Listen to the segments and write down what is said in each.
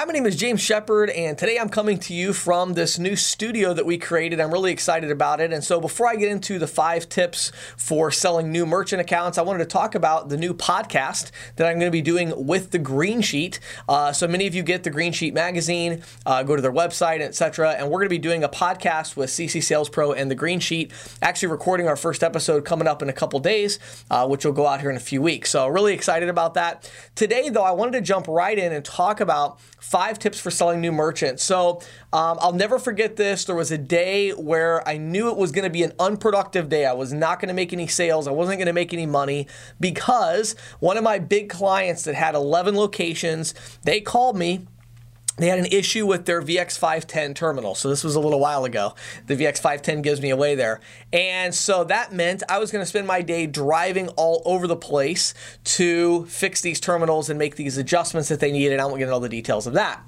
Hi, my name is James Shepard, and today I'm coming to you from this new studio that we created. I'm really excited about it. And so, before I get into the five tips for selling new merchant accounts, I wanted to talk about the new podcast that I'm going to be doing with the Green Sheet. Uh, so, many of you get the Green Sheet magazine, uh, go to their website, etc. And we're going to be doing a podcast with CC Sales Pro and the Green Sheet, actually recording our first episode coming up in a couple days, uh, which will go out here in a few weeks. So, really excited about that. Today, though, I wanted to jump right in and talk about five tips for selling new merchants. So um, I'll never forget this. There was a day where I knew it was going to be an unproductive day. I was not going to make any sales. I wasn't going to make any money because one of my big clients that had 11 locations, they called me they had an issue with their VX510 terminal. So this was a little while ago. The VX510 gives me away there. And so that meant I was going to spend my day driving all over the place to fix these terminals and make these adjustments that they needed. I won't get into all the details of that.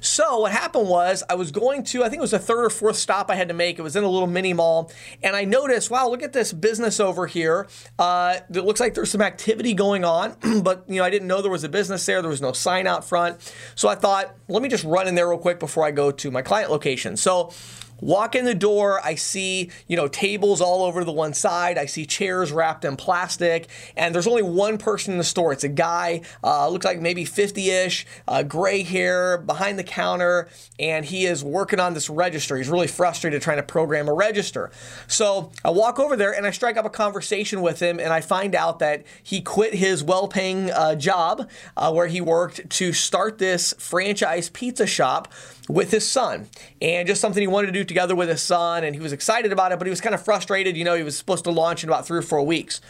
So what happened was I was going to, I think it was the third or fourth stop I had to make. It was in a little mini mall. And I noticed, wow, look at this business over here. Uh, it looks like there's some activity going on, but you know, I didn't know there was a business there. There was no sign out front. So I thought, let me just run in there real quick before I go to my client location. So Walk in the door, I see, you know, tables all over the one side. I see chairs wrapped in plastic, and there's only one person in the store. It's a guy, uh, looks like maybe 50-ish, uh, gray hair, behind the counter, and he is working on this register. He's really frustrated trying to program a register. So I walk over there and I strike up a conversation with him, and I find out that he quit his well-paying uh, job uh, where he worked to start this franchise pizza shop with his son, and just something he wanted to do together with his son, and he was excited about it, but he was kind of frustrated. You know, he was supposed to launch in about three or four weeks.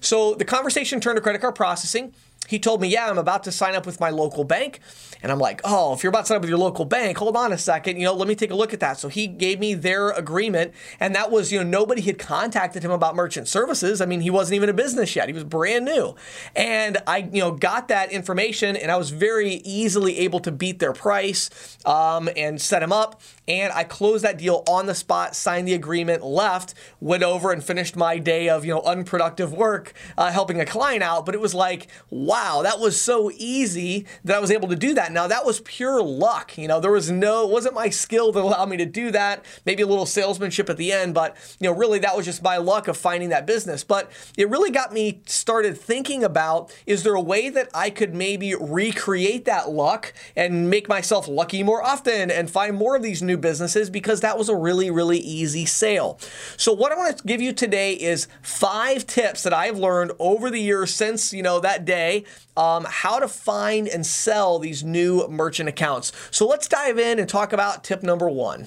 So the conversation turned to credit card processing he told me, Yeah, I'm about to sign up with my local bank. And I'm like, Oh, if you're about to sign up with your local bank, hold on a second. You know, let me take a look at that. So he gave me their agreement. And that was, you know, nobody had contacted him about merchant services. I mean, he wasn't even a business yet, he was brand new. And I, you know, got that information and I was very easily able to beat their price um, and set him up. And I closed that deal on the spot, signed the agreement, left, went over and finished my day of, you know, unproductive work uh, helping a client out. But it was like, wow wow, that was so easy that I was able to do that. Now, that was pure luck. You know, there was no, it wasn't my skill that allowed me to do that. Maybe a little salesmanship at the end, but, you know, really that was just my luck of finding that business. But it really got me started thinking about is there a way that I could maybe recreate that luck and make myself lucky more often and find more of these new businesses because that was a really, really easy sale. So, what I want to give you today is five tips that I've learned over the years since, you know, that day um, how to find and sell these new merchant accounts. So let's dive in and talk about tip number one.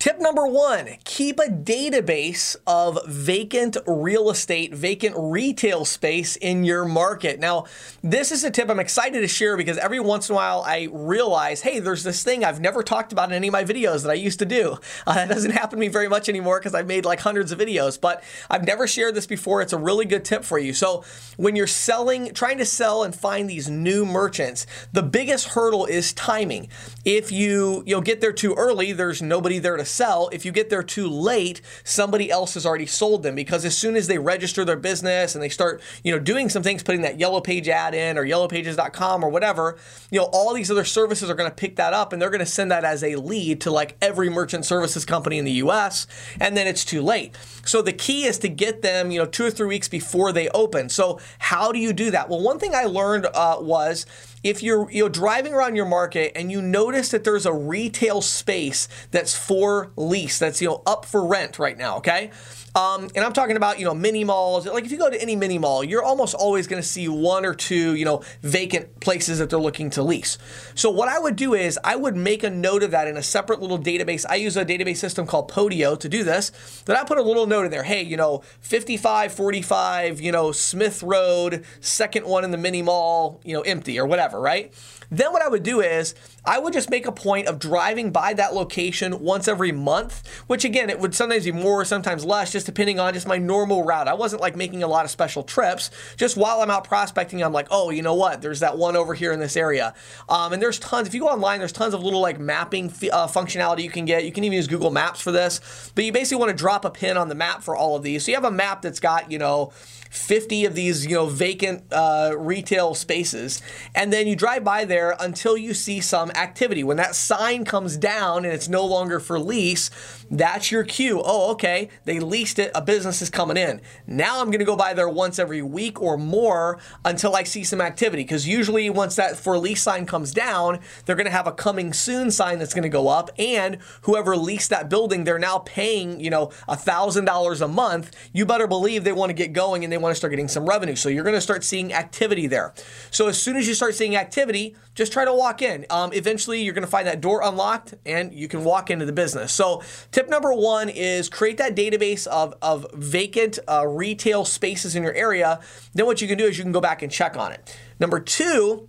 Tip number one keep a database of vacant real estate, vacant retail space in your market. Now, this is a tip I'm excited to share because every once in a while I realize, hey, there's this thing I've never talked about in any of my videos that I used to do. Uh, that doesn't happen to me very much anymore because I've made like hundreds of videos, but I've never shared this before. It's a really good tip for you. So, when you're selling, trying to sell and find these new merchants, the biggest hurdle is timing. If you you'll get there too early, there's nobody there to sell. If you get there too late, somebody else has already sold them because as soon as they register their business and they start, you know, doing some things, putting that yellow page ad in or yellowpages.com or whatever, you know, all these other services are going to pick that up and they're going to send that as a lead to like every merchant services company in the US and then it's too late. So the key is to get them, you know, 2 or 3 weeks before they open. So how do you do that? Well, one thing I learned uh, was if you're you know driving around your market and you notice that there's a retail space that's for lease, that's you know up for rent right now, okay? Um, and I'm talking about, you know, mini malls. Like if you go to any mini mall, you're almost always going to see one or two, you know, vacant places that they're looking to lease. So what I would do is I would make a note of that in a separate little database. I use a database system called Podio to do this. Then I put a little note in there. Hey, you know, 5545, you know, Smith Road, second one in the mini mall, you know, empty or whatever, right? Then what I would do is I would just make a point of driving by that location once every month, which again, it would sometimes be more, sometimes less, just depending on just my normal route. I wasn't like making a lot of special trips. Just while I'm out prospecting, I'm like, oh, you know what? There's that one over here in this area. Um, and there's tons, if you go online, there's tons of little like mapping uh, functionality you can get. You can even use Google Maps for this, but you basically want to drop a pin on the map for all of these. So you have a map that's got, you know, 50 of these, you know, vacant uh, retail spaces, and then you drive by there until you see some activity. When that sign comes down and it's no longer for lease, that's your cue. Oh, okay, they leased it, a business is coming in. Now I'm going to go by there once every week or more until I see some activity. Because usually, once that for lease sign comes down, they're going to have a coming soon sign that's going to go up, and whoever leased that building, they're now paying, you know, a thousand dollars a month. You better believe they want to get going and they want to start getting some revenue. So you're going to start seeing activity there. So as soon as you start seeing activity, just try to walk in. Um, eventually, you're going to find that door unlocked and you can walk into the business. So tip number one is create that database of, of vacant uh, retail spaces in your area. Then what you can do is you can go back and check on it. Number two,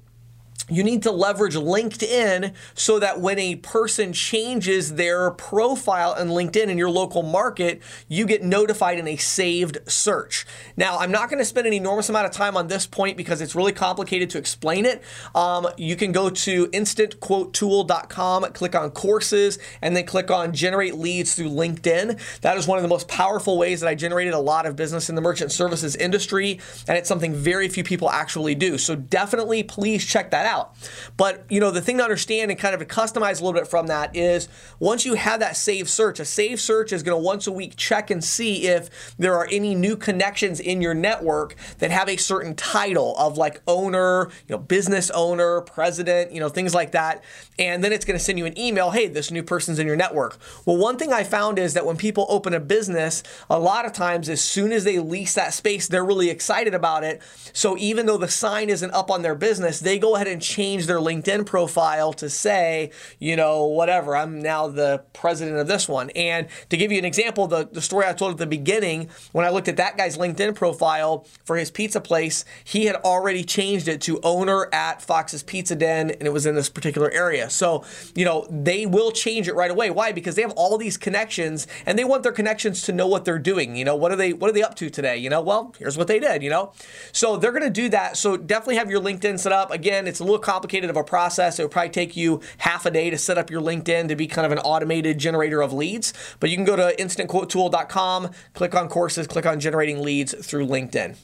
you need to leverage LinkedIn so that when a person changes their profile on LinkedIn in your local market, you get notified in a saved search. Now, I'm not going to spend an enormous amount of time on this point because it's really complicated to explain it. Um, you can go to instantquotetool.com, click on courses, and then click on generate leads through LinkedIn. That is one of the most powerful ways that I generated a lot of business in the merchant services industry, and it's something very few people actually do. So definitely please check that out out. But you know, the thing to understand and kind of to customize a little bit from that is once you have that save search, a save search is going to once a week check and see if there are any new connections in your network that have a certain title of like owner, you know, business owner, president, you know, things like that. And then it's going to send you an email, hey, this new person's in your network. Well, one thing I found is that when people open a business, a lot of times as soon as they lease that space, they're really excited about it. So even though the sign isn't up on their business, they go ahead and change their LinkedIn profile to say, you know, whatever, I'm now the president of this one. And to give you an example, the, the story I told at the beginning, when I looked at that guy's LinkedIn profile for his pizza place, he had already changed it to owner at Fox's Pizza Den, and it was in this particular area. So, you know, they will change it right away. Why? Because they have all these connections and they want their connections to know what they're doing. You know, what are they what are they up to today? You know, well, here's what they did, you know. So they're gonna do that. So definitely have your LinkedIn set up. Again, it's a little complicated of a process. It would probably take you half a day to set up your LinkedIn to be kind of an automated generator of leads. But you can go to instantquotetool.com, click on courses, click on generating leads through LinkedIn.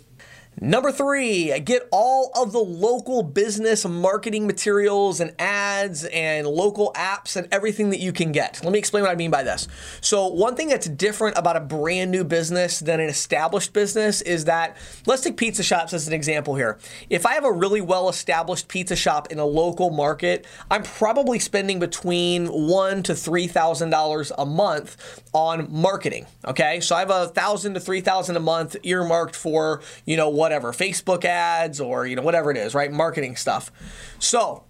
Number three, get all of the local business marketing materials and ads and local apps and everything that you can get. Let me explain what I mean by this. So, one thing that's different about a brand new business than an established business is that, let's take pizza shops as an example here. If I have a really well established pizza shop in a local market, I'm probably spending between one to three thousand dollars a month on marketing. Okay, so I have a thousand to three thousand a month earmarked for, you know, what whatever, Facebook ads or, you know, whatever it is, right? Marketing stuff. So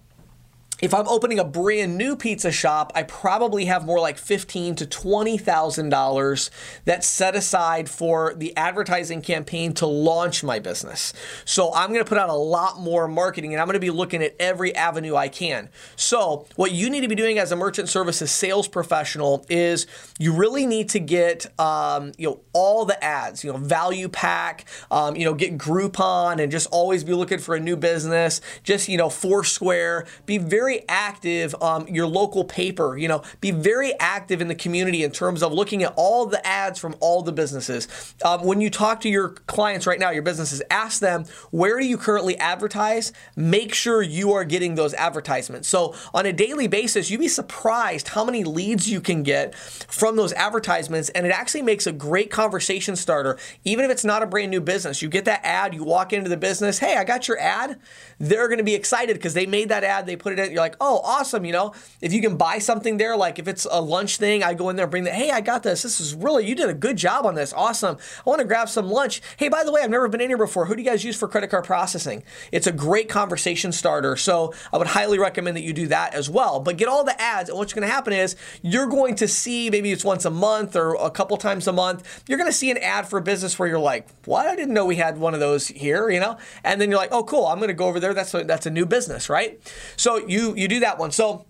if I'm opening a brand new pizza shop, I probably have more like fifteen to twenty thousand dollars that's set aside for the advertising campaign to launch my business. So I'm going to put out a lot more marketing, and I'm going to be looking at every avenue I can. So what you need to be doing as a merchant services sales professional is you really need to get um, you know all the ads, you know Valpak, um, you know get Groupon, and just always be looking for a new business. Just you know Foursquare, be very very active, um, your local paper, you know, be very active in the community in terms of looking at all the ads from all the businesses. Um, when you talk to your clients right now, your businesses, ask them, where do you currently advertise? Make sure you are getting those advertisements. So on a daily basis, you'd be surprised how many leads you can get from those advertisements. And it actually makes a great conversation starter, even if it's not a brand new business. You get that ad, you walk into the business, hey, I got your ad. They're going to be excited because they made that ad, they put it in you're like, oh, awesome. You know, if you can buy something there, like if it's a lunch thing, I go in there and bring that. Hey, I got this. This is really, you did a good job on this. Awesome. I want to grab some lunch. Hey, by the way, I've never been in here before. Who do you guys use for credit card processing? It's a great conversation starter. So I would highly recommend that you do that as well. But get all the ads, and what's going to happen is you're going to see maybe it's once a month or a couple times a month. You're going to see an ad for a business where you're like, what? I didn't know we had one of those here, you know? And then you're like, oh, cool. I'm going to go over there. That's a, that's a new business, right? So you you do that one. So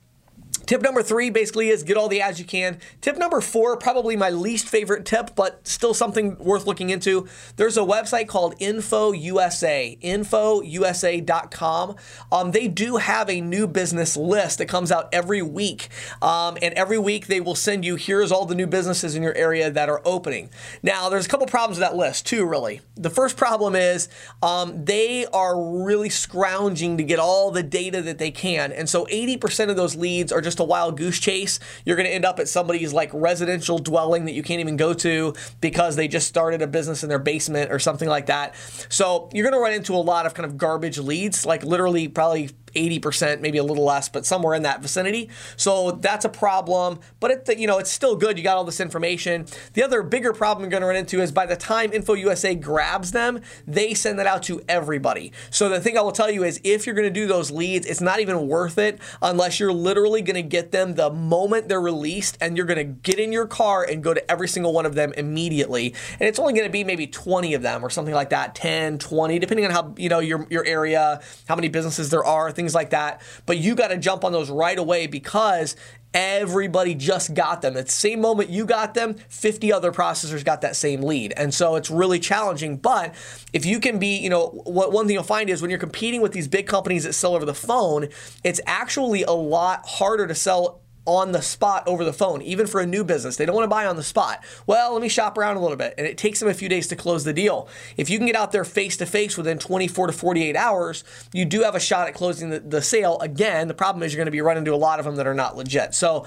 Tip number three basically is get all the ads you can. Tip number four, probably my least favorite tip, but still something worth looking into. There's a website called Info USA, infousa.com. Um, they do have a new business list that comes out every week. Um, and every week they will send you here's all the new businesses in your area that are opening. Now, there's a couple problems with that list, too, really. The first problem is um, they are really scrounging to get all the data that they can. And so 80% of those leads are just just a wild goose chase. You're going to end up at somebody's like residential dwelling that you can't even go to because they just started a business in their basement or something like that. So you're going to run into a lot of kind of garbage leads, like literally probably 80%, maybe a little less, but somewhere in that vicinity. So that's a problem, but it, you know, it's still good. You got all this information. The other bigger problem you're going to run into is by the time InfoUSA grabs them, they send that out to everybody. So the thing I will tell you is if you're going to do those leads, it's not even worth it unless you're literally going to get them the moment they're released and you're going to get in your car and go to every single one of them immediately. And it's only going to be maybe 20 of them or something like that, 10, 20, depending on how, you know, your your area, how many businesses there are, things like that. But you got to jump on those right away because everybody just got them. At the same moment you got them, 50 other processors got that same lead. And so it's really challenging. But if you can be, you know, what one thing you'll find is when you're competing with these big companies that sell over the phone, it's actually a lot harder to sell on the spot over the phone, even for a new business. They don't want to buy on the spot. Well, let me shop around a little bit. And it takes them a few days to close the deal. If you can get out there face to face within 24 to 48 hours, you do have a shot at closing the, the sale. Again, the problem is you're going to be running into a lot of them that are not legit. So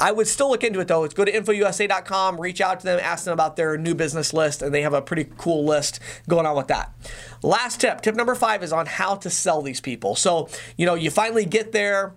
I would still look into it though. It's go to infousa.com, reach out to them, ask them about their new business list, and they have a pretty cool list going on with that. Last tip, tip number five is on how to sell these people. So, you know, you finally get there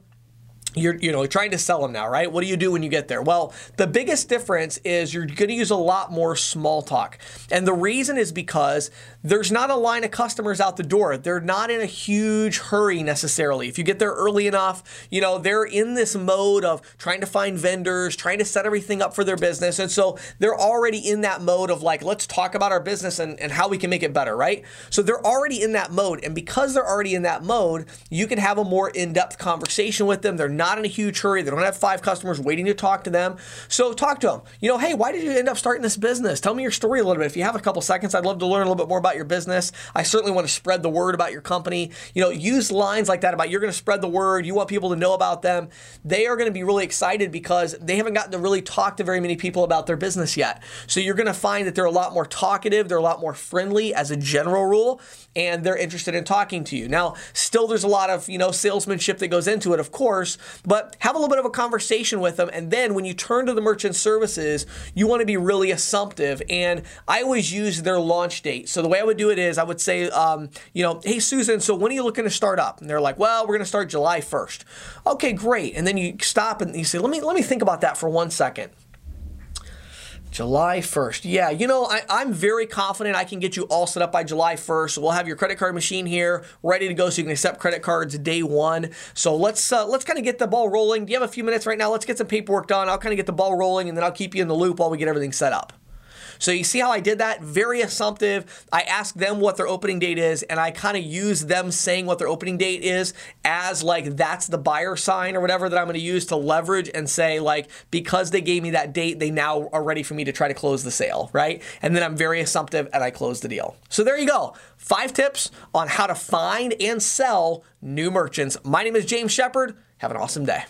you're you know trying to sell them now right? What do you do when you get there? Well the biggest difference is you're going to use a lot more small talk. And the reason is because there's not a line of customers out the door they're not in a huge hurry necessarily if you get there early enough you know they're in this mode of trying to find vendors trying to set everything up for their business and so they're already in that mode of like let's talk about our business and, and how we can make it better right so they're already in that mode and because they're already in that mode you can have a more in-depth conversation with them they're not in a huge hurry. They don't have five customers waiting to talk to them. So talk to them. You know, hey, why did you end up starting this business? Tell me your story a little bit. If you have a couple seconds, I'd love to learn a little bit more about your business. I certainly want to spread the word about your company. You know, use lines like that about you're going to spread the word. You want people to know about them. They are going to be really excited because they haven't gotten to really talk to very many people about their business yet. So you're going to find that they're a lot more talkative. They're a lot more friendly as a general rule, and they're interested in talking to you. Now, still, there's a lot of, you know, salesmanship that goes into it, of course, but have a little bit of a conversation with them. And then when you turn to the merchant services, you want to be really assumptive. And I always use their launch date. So the way I would do it is I would say, um, you know, hey, Susan, so when are you looking to start up? And they're like, well, we're going to start July 1st. Okay, great. And then you stop and you say, let me, let me think about that for one second. July 1st. Yeah, you know, I, am very confident I can get you all set up by July 1st. we'll have your credit card machine here ready to go so you can accept credit cards day one. So let's uh, let's kind of get the ball rolling. Do you have a few minutes right now? Let's get some paperwork done. I'll kind of get the ball rolling and then I'll keep you in the loop while we get everything set up. So you see how I did that? Very assumptive. I asked them what their opening date is, and I kind of use them saying what their opening date is as like that's the buyer sign or whatever that I'm going to use to leverage and say like because they gave me that date, they now are ready for me to try to close the sale, right? And then I'm very assumptive and I close the deal. So there you go. Five tips on how to find and sell new merchants. My name is James Shepard. Have an awesome day.